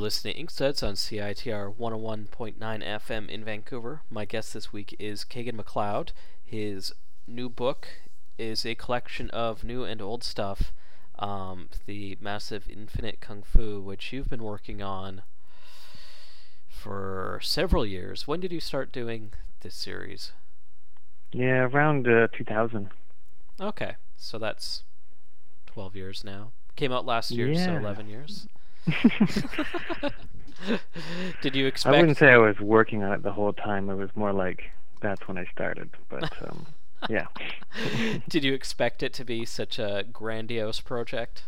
Listening to Inkstuds on CITR 101.9 FM in Vancouver. My guest this week is Kagan McLeod. His new book is a collection of new and old stuff, um, the massive Infinite Kung Fu, which you've been working on for several years. When did you start doing this series? Yeah, around uh, 2000. Okay, so that's 12 years now. Came out last year, so 11 years. Did you expect? I wouldn't say I was working on it the whole time. It was more like that's when I started. But um, yeah, Did you expect it to be such a grandiose project?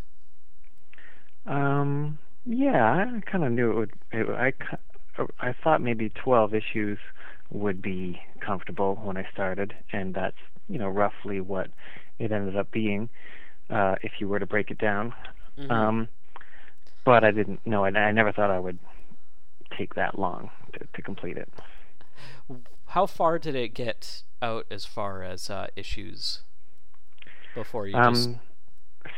um, yeah, I kind of knew it would. It, I I thought maybe 12 issues would be comfortable when I started, and that's you know roughly what it ended up being. Uh, if you were to break it down, Mhm. um, but I didn't know. I, I never thought I would take that long to, to complete it. How far did it get out as far as uh, issues before you um, just?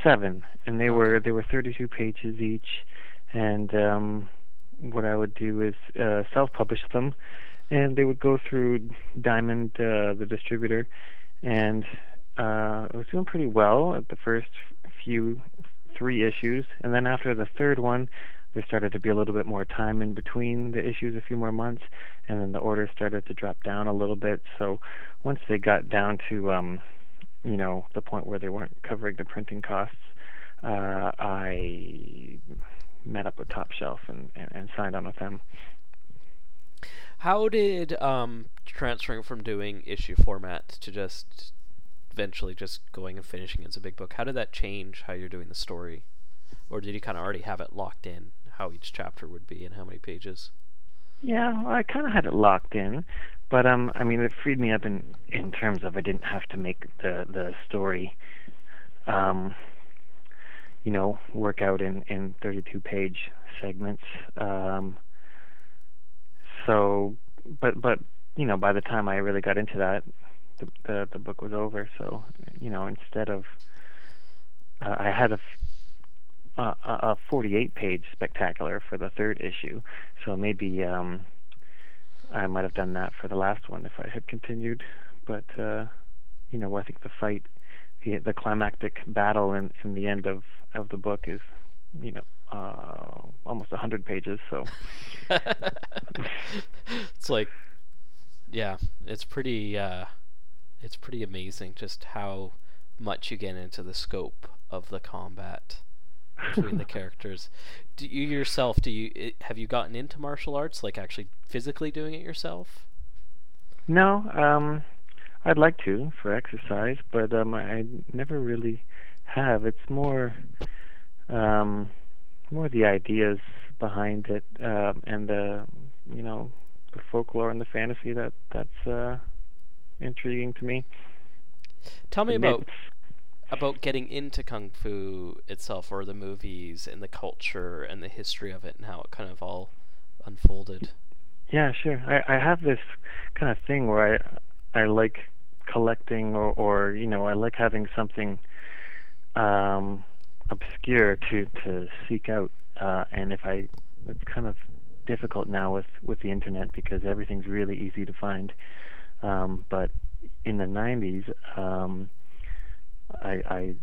seven, and they were they were 32 pages each, and um, what I would do is uh, self-publish them, and they would go through Diamond, uh, the distributor, and uh, it was doing pretty well at the first few three issues, and then after the third one, there started to be a little bit more time in between the issues, a few more months, and then the orders started to drop down a little bit. So once they got down to um, you know, the point where they weren't covering the printing costs, uh, I met up with Top Shelf and, and, and signed on with them. How did um, transferring from doing issue format to just eventually just going and finishing as a big book? How did that change how you're doing the story, or did you kind of already have it locked in how each chapter would be and how many pages? Yeah, well, I kind of had it locked in, but um, I mean, it freed me up in in terms of I didn't have to make the the story, um, you know, work out in in 32 page segments. Um, so, but but you know, by the time I really got into that, the the, book was over. So, you know, instead of uh, I had a a 48 page spectacular for the third issue. So maybe um, I might have done that for the last one if I had continued. But uh, you know, I think the fight, the the climactic battle in, in the end of of the book is, you know, uh, almost a hundred pages. So it's like, yeah, it's pretty, uh, it's pretty amazing just how much you get into the scope of the combat between the characters. Do you yourself? Do you have you gotten into martial arts, like actually physically doing it yourself? no, um, I'd like to for exercise, but um, I never really have. It's more, um, more the ideas behind it um, and the, you know, the folklore and the fantasy that that's uh, intriguing to me. Tell me about about getting into kung fu itself, or the movies and the culture and the history of it, and how it kind of all unfolded. Yeah, sure. I, I have this kind of thing where I I like collecting or, or you know, I like having something um obscure to to seek out. Uh and if I it's kind of difficult now with with the internet because everything's really easy to find. Um but in the 90s um I I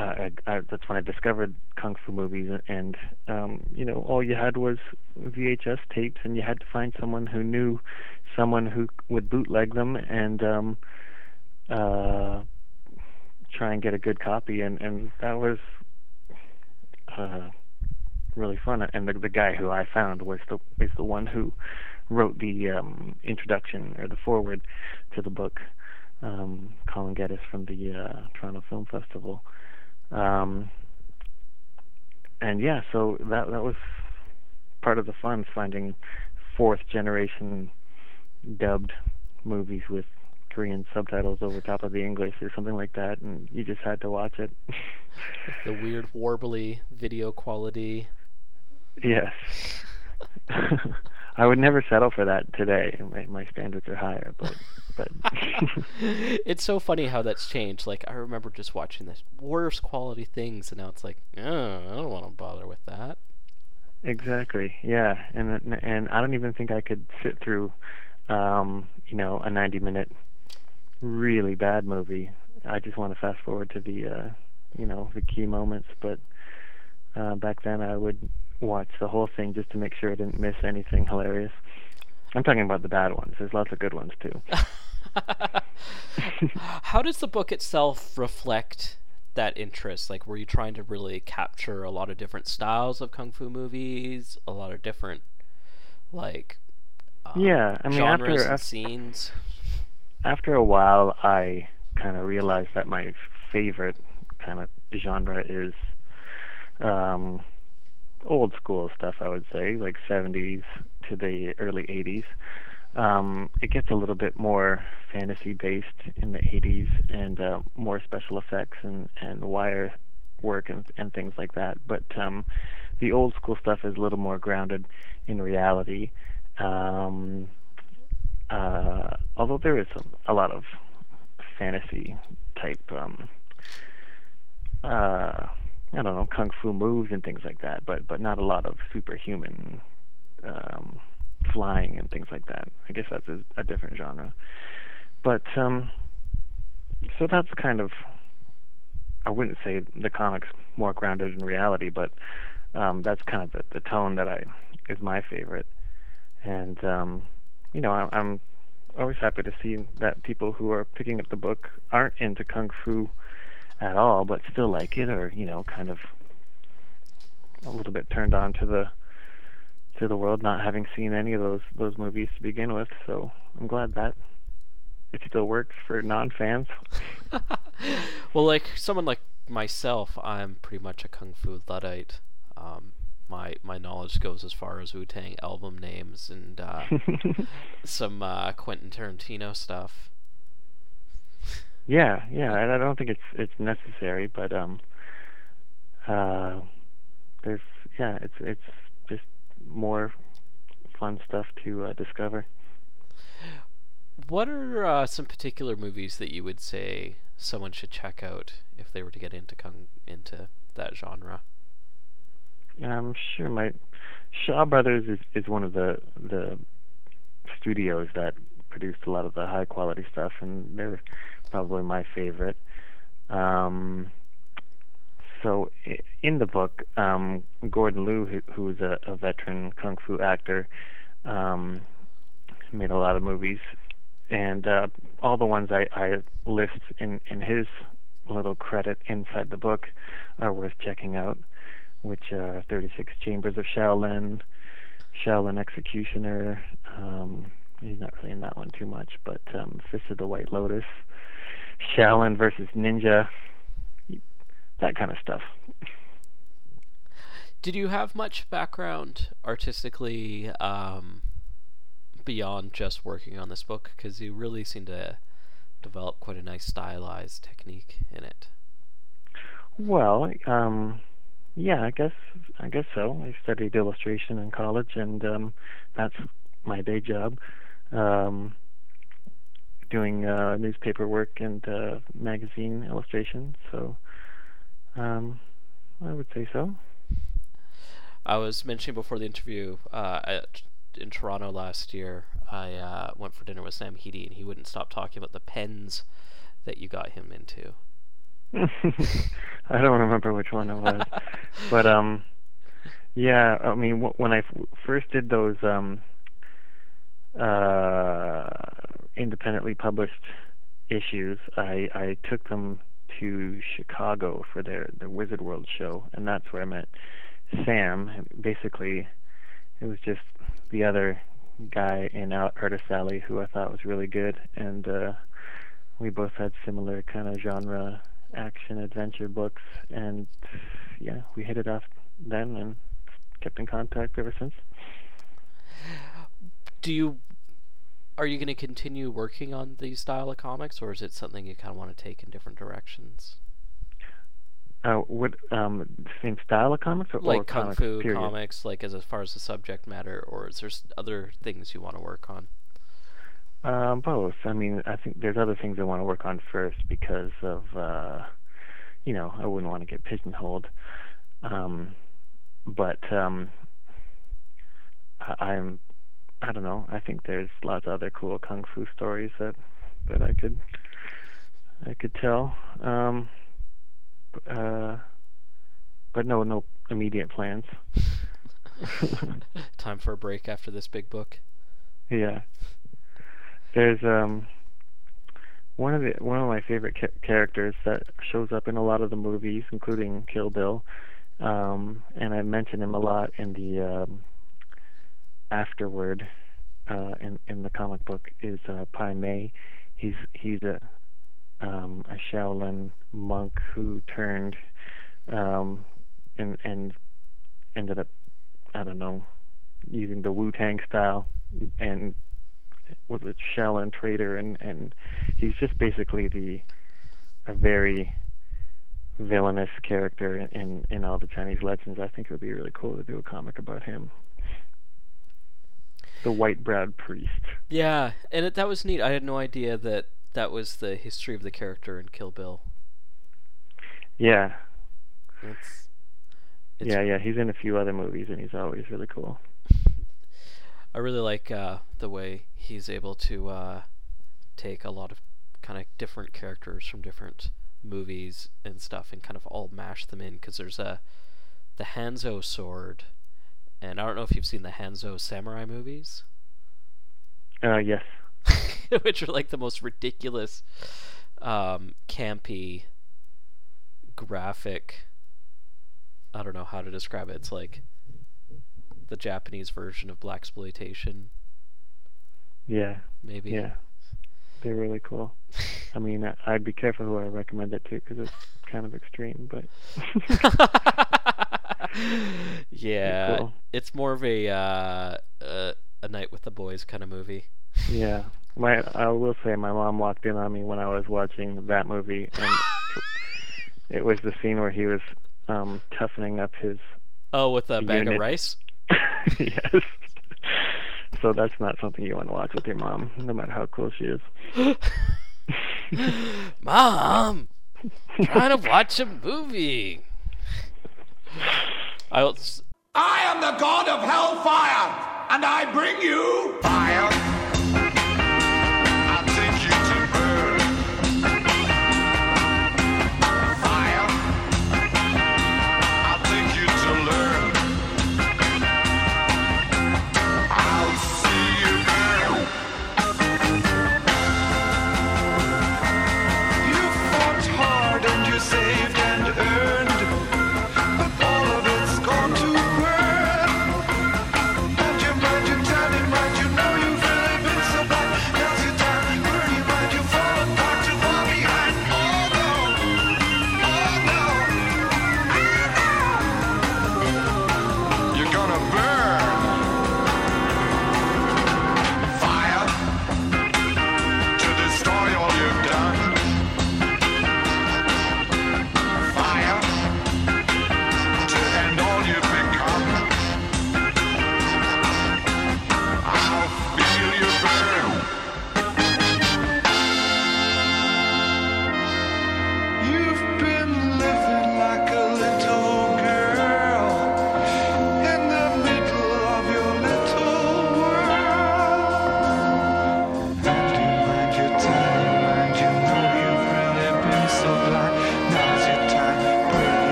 I, I, that's when I discovered kung fu movies, and um, you know, all you had was VHS tapes, and you had to find someone who knew someone who would bootleg them and um, uh, try and get a good copy, and and that was uh, really fun. And the the guy who I found was the is the one who wrote the um, introduction or the foreword to the book. Um, Colin Geddes from the uh, Toronto Film Festival. Um, and yeah, so that that was part of the fun finding fourth generation dubbed movies with Korean subtitles over top of the English or something like that, and you just had to watch it. The weird warbly video quality. yes. I would never settle for that today. My, my standards are higher, but but it's so funny how that's changed. Like I remember just watching the worst quality things, and now it's like, oh, I don't want to bother with that. Exactly. Yeah, and and I don't even think I could sit through, um, you know, a 90-minute really bad movie. I just want to fast forward to the, uh, you know, the key moments. But uh, back then, I would watch the whole thing just to make sure I didn't miss anything hilarious. I'm talking about the bad ones. There's lots of good ones too. How does the book itself reflect that interest? Like, were you trying to really capture a lot of different styles of kung fu movies, a lot of different, like, um, yeah, I mean, genres after, and after, scenes? After a while, I kind of realized that my favorite kind of genre is um, old school stuff. I would say, like 70s to the early 80s. Um, it gets a little bit more fantasy based in the 80s and uh, more special effects and, and wire work and, and things like that. But um, the old school stuff is a little more grounded in reality. Um, uh, although there is a, a lot of fantasy type, um, uh, I don't know, kung fu moves and things like that, but but not a lot of superhuman um, flying and things like that. I guess that's a, a different genre. But um, so that's kind of I wouldn't say the comics more grounded in reality, but um, that's kind of the, the tone that I is my favorite. And um, you know, I, I'm always happy to see that people who are picking up the book aren't into kung fu at all, but still like it, or you know, kind of a little bit turned on to the to the world, not having seen any of those those movies to begin with. So I'm glad that it still works for non-fans. well, like someone like myself, I'm pretty much a kung fu luddite. Um, my my knowledge goes as far as Wu Tang album names and uh, some uh, Quentin Tarantino stuff. Yeah, yeah, and I don't think it's it's necessary, but um, uh, there's yeah, it's it's just more fun stuff to uh, discover. What are uh, some particular movies that you would say someone should check out if they were to get into kung into that genre? I'm sure my Shaw Brothers is is one of the the studios that produced a lot of the high quality stuff, and they're probably my favorite. Um, so in the book, um, Gordon Liu, who, who's a, a veteran kung fu actor, um, made a lot of movies, and uh, all the ones I, I list in in his little credit inside the book are worth checking out, which are 36 Chambers of Shaolin, Shaolin Executioner. Um, he's not really in that one too much, but um, Fist of the White Lotus, Shaolin versus Ninja, that kind of stuff. Did you have much background artistically um, beyond just working on this book? Because you really seem to develop quite a nice stylized technique in it. Well, um, yeah, I guess I guess so. I studied illustration in college, and um, that's my day job. Um, doing uh, newspaper work and uh, magazine illustration. So um, I would say so. I was mentioning before the interview uh, at, in Toronto last year. I uh, went for dinner with Sam Hiti, and he wouldn't stop talking about the pens that you got him into. I don't remember which one it was, but um, yeah. I mean, w- when I f- first did those um, uh, independently published issues, I I took them to Chicago for their the Wizard World show, and that's where I met Sam. Basically, it was just the other guy in Artist Alley who I thought was really good, and uh, we both had similar kind of genre action adventure books, and yeah, we hit it off then and kept in contact ever since. Do you are you going to continue working on these style of comics, or is it something you kind of want to take in different directions? Uh, what um, same style of comics, or like or kung comics, fu period? comics, like as, as far as the subject matter, or is there other things you want to work on? Um, both. I mean, I think there's other things I want to work on first because of, uh, you know, I wouldn't want to get pigeonholed. Um, but um, I, I'm I don't know. I think there's lots of other cool kung fu stories that that I could I could tell. Um, uh, but no, no immediate plans. Time for a break after this big book. Yeah. There's um one of the one of my favorite ca- characters that shows up in a lot of the movies, including Kill Bill, um, and I mention him a lot in the um, afterward uh, in in the comic book is uh, Pai Mei. He's he's a um, a Shaolin monk who turned um, and and ended up I don't know using the Wu Tang style and was a Shaolin trader and and he's just basically the a very villainous character in in all the Chinese legends. I think it would be really cool to do a comic about him. The white browed priest. Yeah, and it, that was neat. I had no idea that that was the history of the character in Kill Bill. Yeah. It's, it's yeah, yeah. He's in a few other movies and he's always really cool. I really like uh, the way he's able to uh, take a lot of kind of different characters from different movies and stuff and kind of all mash them in because there's a the Hanzo sword, and I don't know if you've seen the Hanzo samurai movies, Uh yes. which are like the most ridiculous, um, campy, graphic. I don't know how to describe it. It's like the Japanese version of blaxploitation, Yeah. maybe. Yeah. They're really cool. I mean, I'd be careful who I recommend it to because it's kind of extreme, but yeah. It's more of a uh, uh, a night with the boys kind of movie. yeah. My I will say my mom walked in on me when I was watching that movie and it was the scene where he was um toughening up his Oh, with a bag of rice. yes. So that's not something you want to watch with your mom, no matter how cool she is. Mom, trying to watch a movie. I was, I am the god of hellfire, and I bring you fire.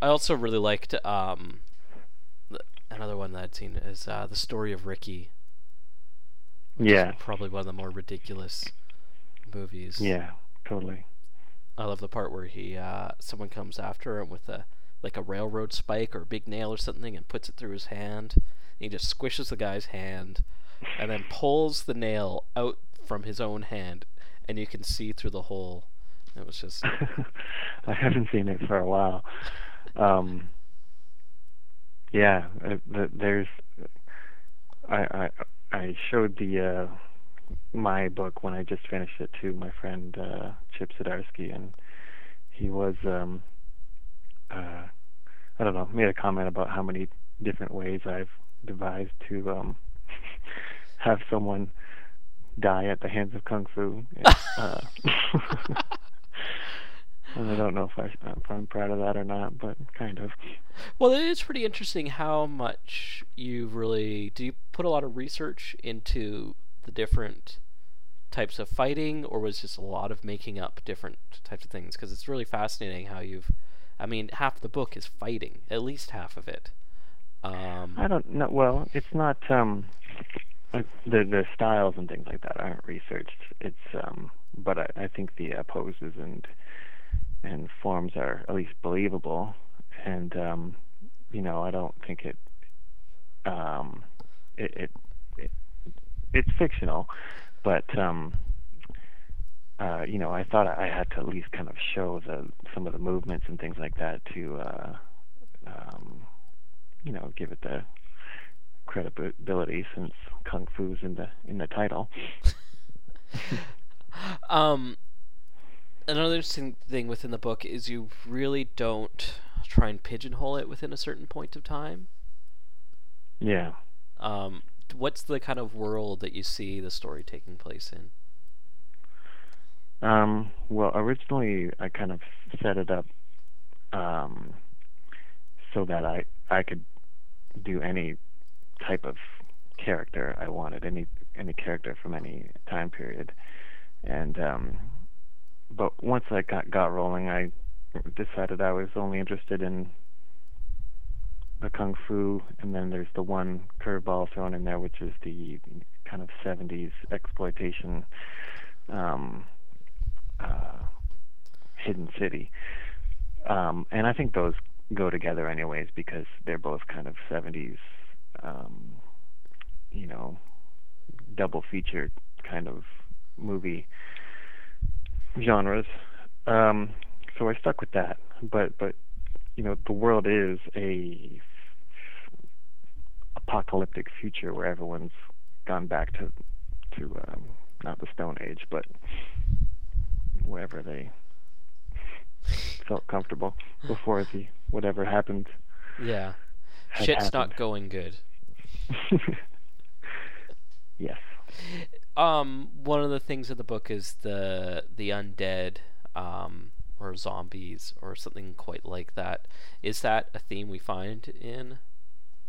I also really liked um, another one that I'd seen is uh, the story of Ricky. Yeah. probably one of the more ridiculous movies. Yeah, totally. I love the part where he uh, someone comes after him with a like a railroad spike or a big nail or something and puts it through his hand. And he just squishes the guy's hand and then pulls the nail out from his own hand and you can see through the hole. It was just I haven't seen it for a while. Um, yeah, uh, there's. I I I showed the uh, my book when I just finished it to my friend uh, Chip Zdarsky, and he was um, uh, I don't know made a comment about how many different ways I've devised to um, have someone die at the hands of kung fu. Uh, and I don't know if, I, if I'm proud of that or not, but kind of. Well, it is pretty interesting how much you really do. You put a lot of research into the different types of fighting, or was just a lot of making up different types of things? Because it's really fascinating how you've. I mean, half the book is fighting, at least half of it. Um, I don't know. Well, it's not um, uh, the the styles and things like that aren't researched. It's um, but I, I think the uh, poses and and forms are at least believable, and um, you know I don't think it um, it, it, it it's fictional, but um, uh, you know I thought I had to at least kind of show the some of the movements and things like that to uh, um, you know give it the credibility since kung fu's in the in the title. Um, another interesting thing within the book is you really don't try and pigeonhole it within a certain point of time. Yeah. Um, what's the kind of world that you see the story taking place in? Um, well, originally I kind of set it up um, so that I I could do any type of character I wanted, any any character from any time period, and um, but once I got got rolling, I decided I was only interested in the kung fu, and then there's the one curveball thrown in there, which is the kind of 70s exploitation. Um, uh, hidden city. Um, and I think those go together anyways because they're both kind of 70s, um, you know, double feature kind of movie genres. Um, so I stuck with that. But but you know the world is a apocalyptic future where everyone's gone back to to um, not the Stone Age, but wherever they felt comfortable before the whatever happened. Yeah, shit's happened. not going good. yes. Um, one of the things of the book is the the undead, um, or zombies, or something quite like that. Is that a theme we find in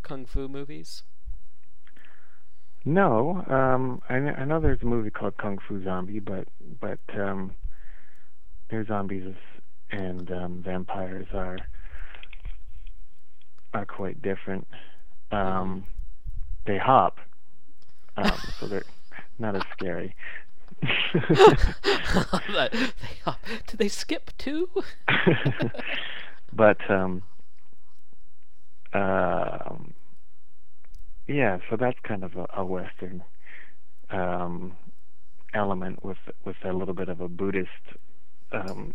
kung fu movies? No, um, I, I know there's a movie called Kung Fu Zombie, but but um, their zombies and um, vampires are are quite different. Um, they hop, um, so they're not as scary. That- they, uh, do they skip too? but um, um, yeah, so that's kind of a, a Western um, element with with a little bit of a Buddhist um,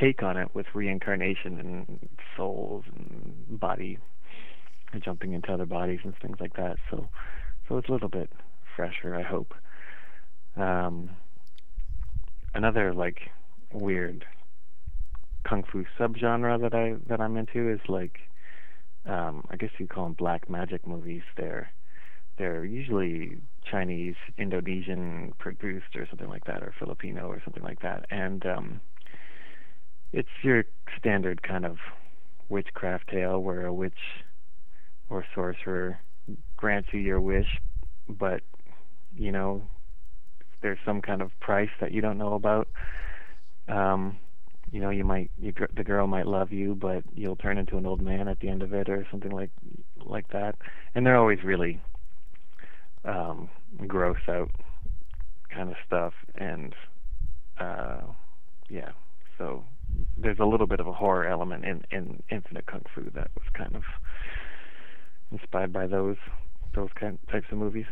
take on it, with reincarnation and souls and body jumping into other bodies and things like that. So, so it's a little bit I hope. Um, another like weird kung fu subgenre that I that I'm into is like um, I guess you call them black magic movies. They're they're usually Chinese, Indonesian produced or something like that, or Filipino or something like that, and um, it's your standard kind of witchcraft tale where a witch or sorcerer grants you your wish, but you know there's some kind of price that you don't know about. Um, you know, you might you, the girl might love you, but you'll turn into an old man at the end of it, or something like like that. And they're always really um, gross out kind of stuff, and uh, yeah, so there's a little bit of a horror element in in Infinite Kung Fu that was kind of inspired by those those kind types of movies.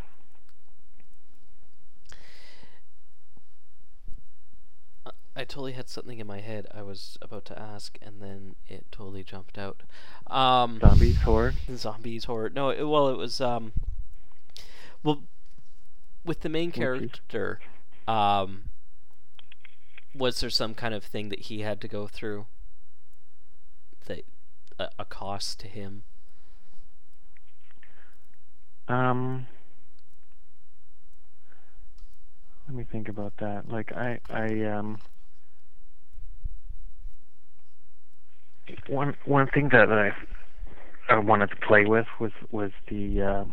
I totally had something in my head I was about to ask, and then it totally jumped out. Um, Zombies, horror. zombies horror. No, it, well, it was um, well, with the main character, um, was there some kind of thing that he had to go through? That a, a cost to him. Um, let me think about that. Like I, I um, one one thing that I I wanted to play with was was the uh,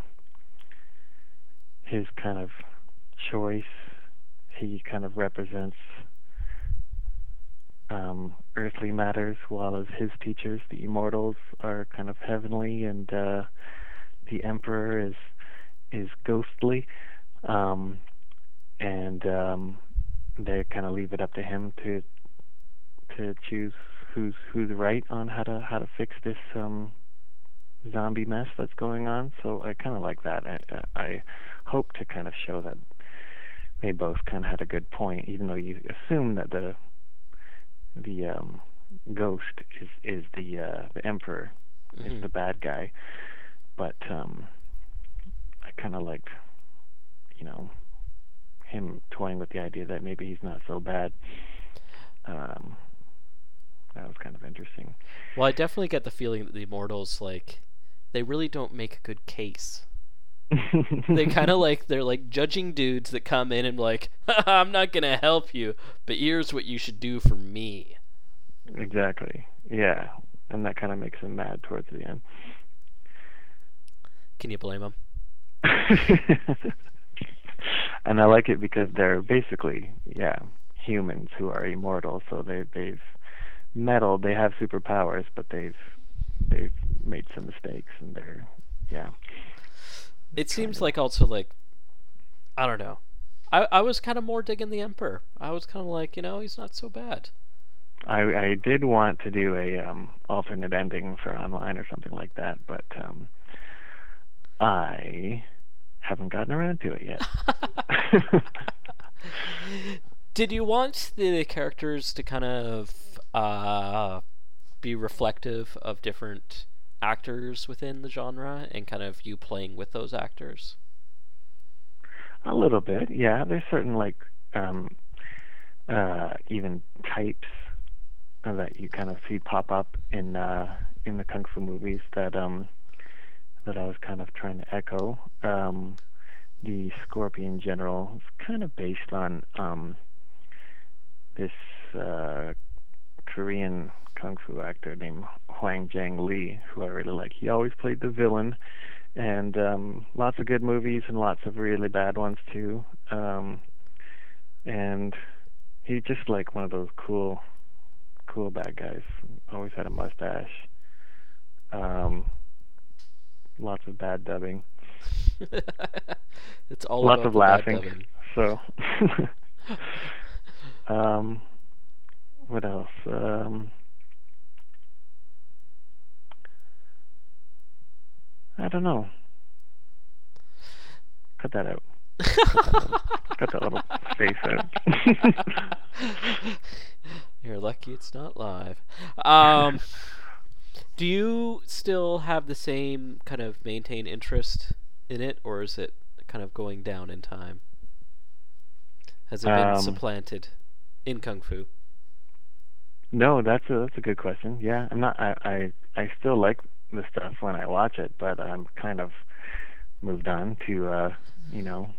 his kind of choice. He kind of represents um, earthly matters, while as his teachers, the immortals, are kind of heavenly, and uh, the emperor is is ghostly. Um, and um, they kind of leave it up to him to to choose who's who's right on how to how to fix this um, zombie mess that's going on. So I kind of like that. I, I hope to kind of show that they both kind of had a good point, even though you assume that the the um, ghost is is the uh, the emperor is Mhm. the bad guy, but um, I kind of liked, you know, him toying with the idea that maybe he's not so bad. Um, that was kind of interesting. Well, I definitely get the feeling that the immortals like they really don't make a good case. they kind of like they're like judging dudes that come in and like I'm not gonna help you, but here's what you should do for me. exactly. Yeah, and that kind of makes them mad towards the end. Can you blame them? and I like it because they're basically, yeah, humans who are immortal. So they they've meddled. They have superpowers, but they've they've made some mistakes, and they're yeah. It seems like also like I don't know. I I was kind of more digging the emperor. I was kind of like you know he's not so bad. I I did want to do a um alternate ending for online or something like that, but um I haven't gotten around to it yet. Did you want the characters to kind of uh, be reflective of different actors within the genre and kind of you playing with those actors? A little bit, yeah. There's certain like um uh even types that you kind of see pop up in uh in the kung fu movies that um that I was kind of trying to echo. Um the Scorpion General is kind of based on um this uh Korean kung fu actor named Hwang Jang Lee, who I really like. He always played the villain and um lots of good movies and lots of really bad ones too. Um and he's just like one of those cool cool bad guys. Always had a mustache. Um lots of bad dubbing. It's all lots about of laughing so. Um what else um I don't know. Cut that out. Cut that little face out. You're lucky it's not live. Um, do you still have the same kind of maintain interest in it, or is it kind of going down in time? Has it been Um, supplanted in kung fu? No, that's a that's a good question. Yeah, I'm not. I I I still like the stuff when I watch it, but I'm kind of moved on to uh, you know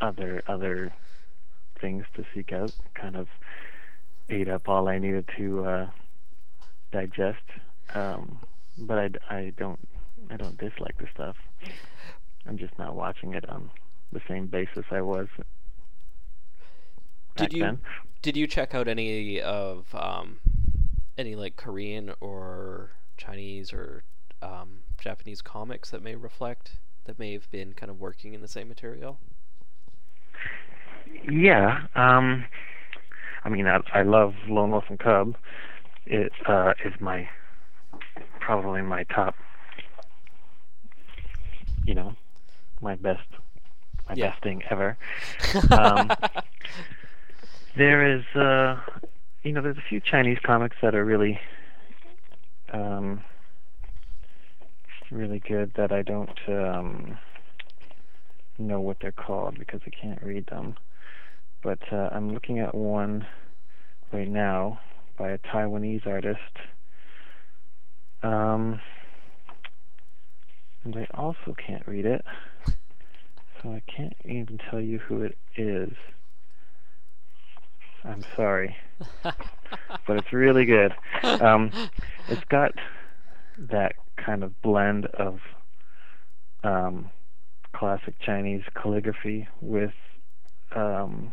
other other things to seek out. Kind of ate up all I needed to uh, digest. Um, but I I don't I don't dislike the stuff. I'm just not watching it on the same basis I was Did you then. did you check out any of um, any like Korean or Chinese or um, Japanese comics that may reflect that may have been kind of working in the same material? Yeah. Um, I mean, I, I love Lone Wolf and Cub. It uh, is my probably my top. You know, my best, my Yeah. best thing ever. Um, there is, uh, you know, there's a few Chinese comics that are really, um, really good that I don't um, know what they're called because I can't read them. But uh, I'm looking at one right now by a Taiwanese artist. Um, and I also can't read it, so I can't even tell you who it is. I'm sorry, but it's really good. Um, it's got that kind of blend of um, classic Chinese calligraphy with um,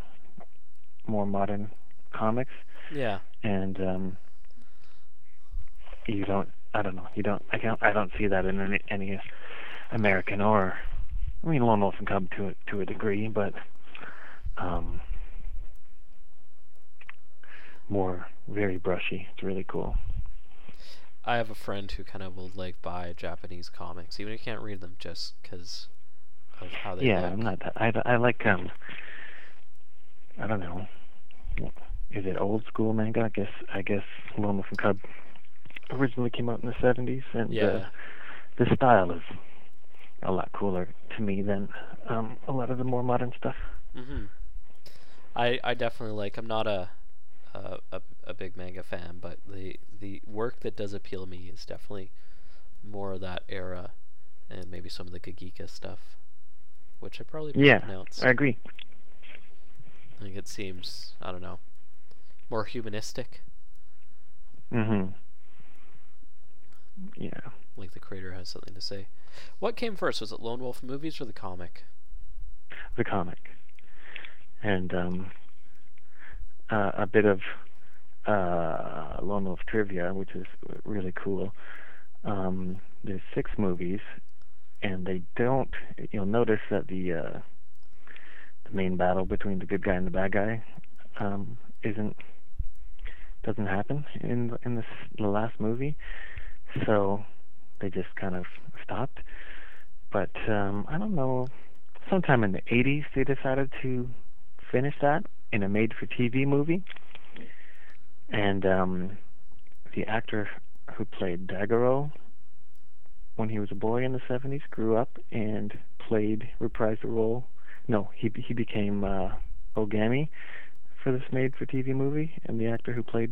more modern comics, yeah. and um, you don't. I don't know. You don't. I can't. I don't see that in any, any American or. I mean, Lone Wolf and Cub to a, to a degree, but um, more very brushy. It's really cool. I have a friend who kind of will like buy Japanese comics, even if you can't read them, just because of how they yeah, look. I'm not that. I, I like um. I don't know. Is it old school manga? I guess I guess Wolf and Cub originally came out in the 70s, and Yeah. uh, the style is a lot cooler to me than um, a lot of the more modern stuff. Mm-hmm. I I definitely like. I'm not a a, a a big manga fan, but the the work that does appeal to me is definitely more of that era, and maybe some of the Gagika stuff, which I probably Yeah, mispronounced. I agree. I think it seems I don't know more humanistic, Mm-hmm. Yeah. like the creator has something to say. What came first? Was it Lone Wolf movies or the comic? the comic, and um, uh, a bit of uh, Lone Wolf trivia, which is really cool. Um, there's six movies, and they don't. You'll notice that the uh, the main battle between the good guy and the bad guy um, isn't doesn't happen in the- in the last movie, so they just kind of stopped. But um, I don't know sometime in the 80s they decided to finish that in a made-for-TV movie. And um, the actor who played Daigoro when he was a boy in the 70s grew up and played, reprised the role. No, he he became uh, Ogami for this made-for-TV movie, and the actor who played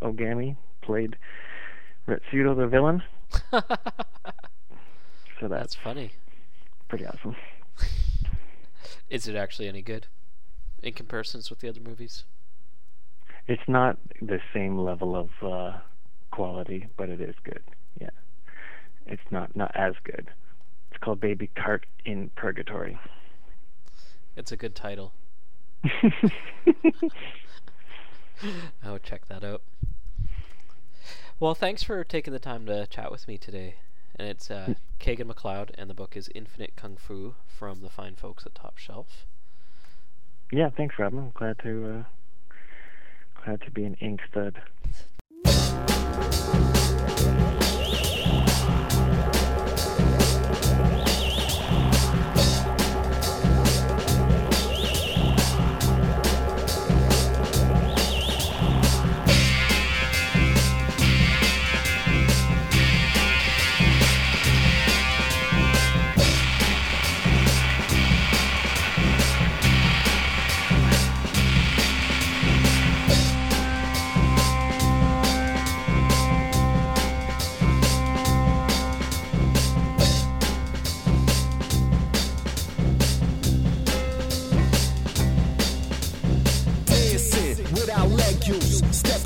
Ogami played Retsudo the villain. So that's That's funny. pretty awesome. Is it actually any good in comparisons with the other movies? It's not the same level of uh, quality, but it is good. Yeah, it's not not as good. It's called Baby Cart in Purgatory. It's a good title. I would check that out. Well, thanks for taking the time to chat with me today. And it's uh, Kagan McLeod, and the book is Infinite Kung Fu from the fine folks at Top Shelf. Yeah, thanks, Robin. Glad to uh, glad to be an Inkstud.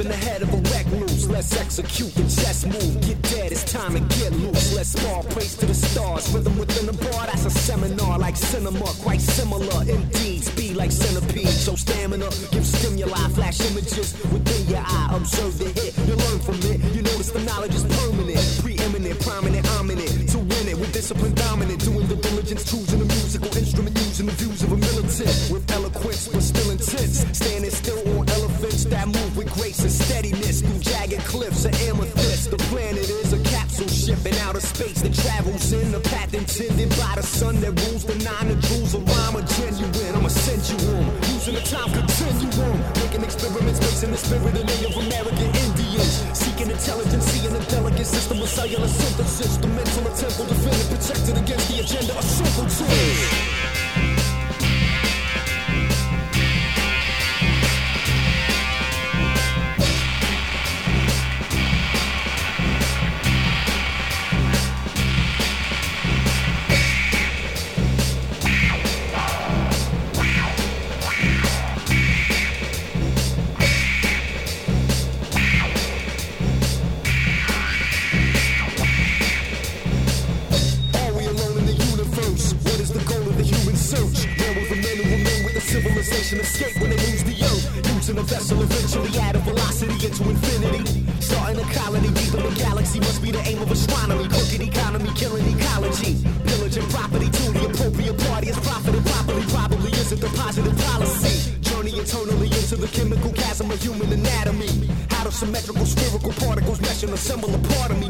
Use. Stepping ahead of a wreck loose. Let's execute the chess move. Get dead, it's time to get loose. Let's spar, praise to the stars. Rhythm within the bar, that's a seminar like cinema. Quite similar indeed. Speed like centipede. So stamina, give stimuli, flash images within your eye. Observe the hit, you learn from it. You notice the knowledge is permanent, preeminent, prominent, ominous. To win it with discipline dominant, doing the diligence, choosing a musical instrument, using the views of a militant with eloquence, but still intense. Standing still on elephants that move with grace and steadiness through jagged cliffs of amethyst. The planet is a capsule ship in outer space that travels in the path intended by the sun that rules the nine of jewels. A rhyme, a genuine, I'ma send you home. Using the time continuum, making experiments based in the spirit of Native American Indians. Seeking intelligence, seeing a delicate system of cellular synthesis. The mental temple defended, protected against the agenda of simpletons. Using a vessel eventually add a velocity into infinity. Starting a colony deep in the galaxy must be the aim of astronomy. Crooked economy, killing ecology. Pillaging property to the appropriate party is profiting properly. Probably isn't the positive policy. Journey eternally into the chemical chasm of human anatomy. How do symmetrical spherical particles mesh and assemble a part of me?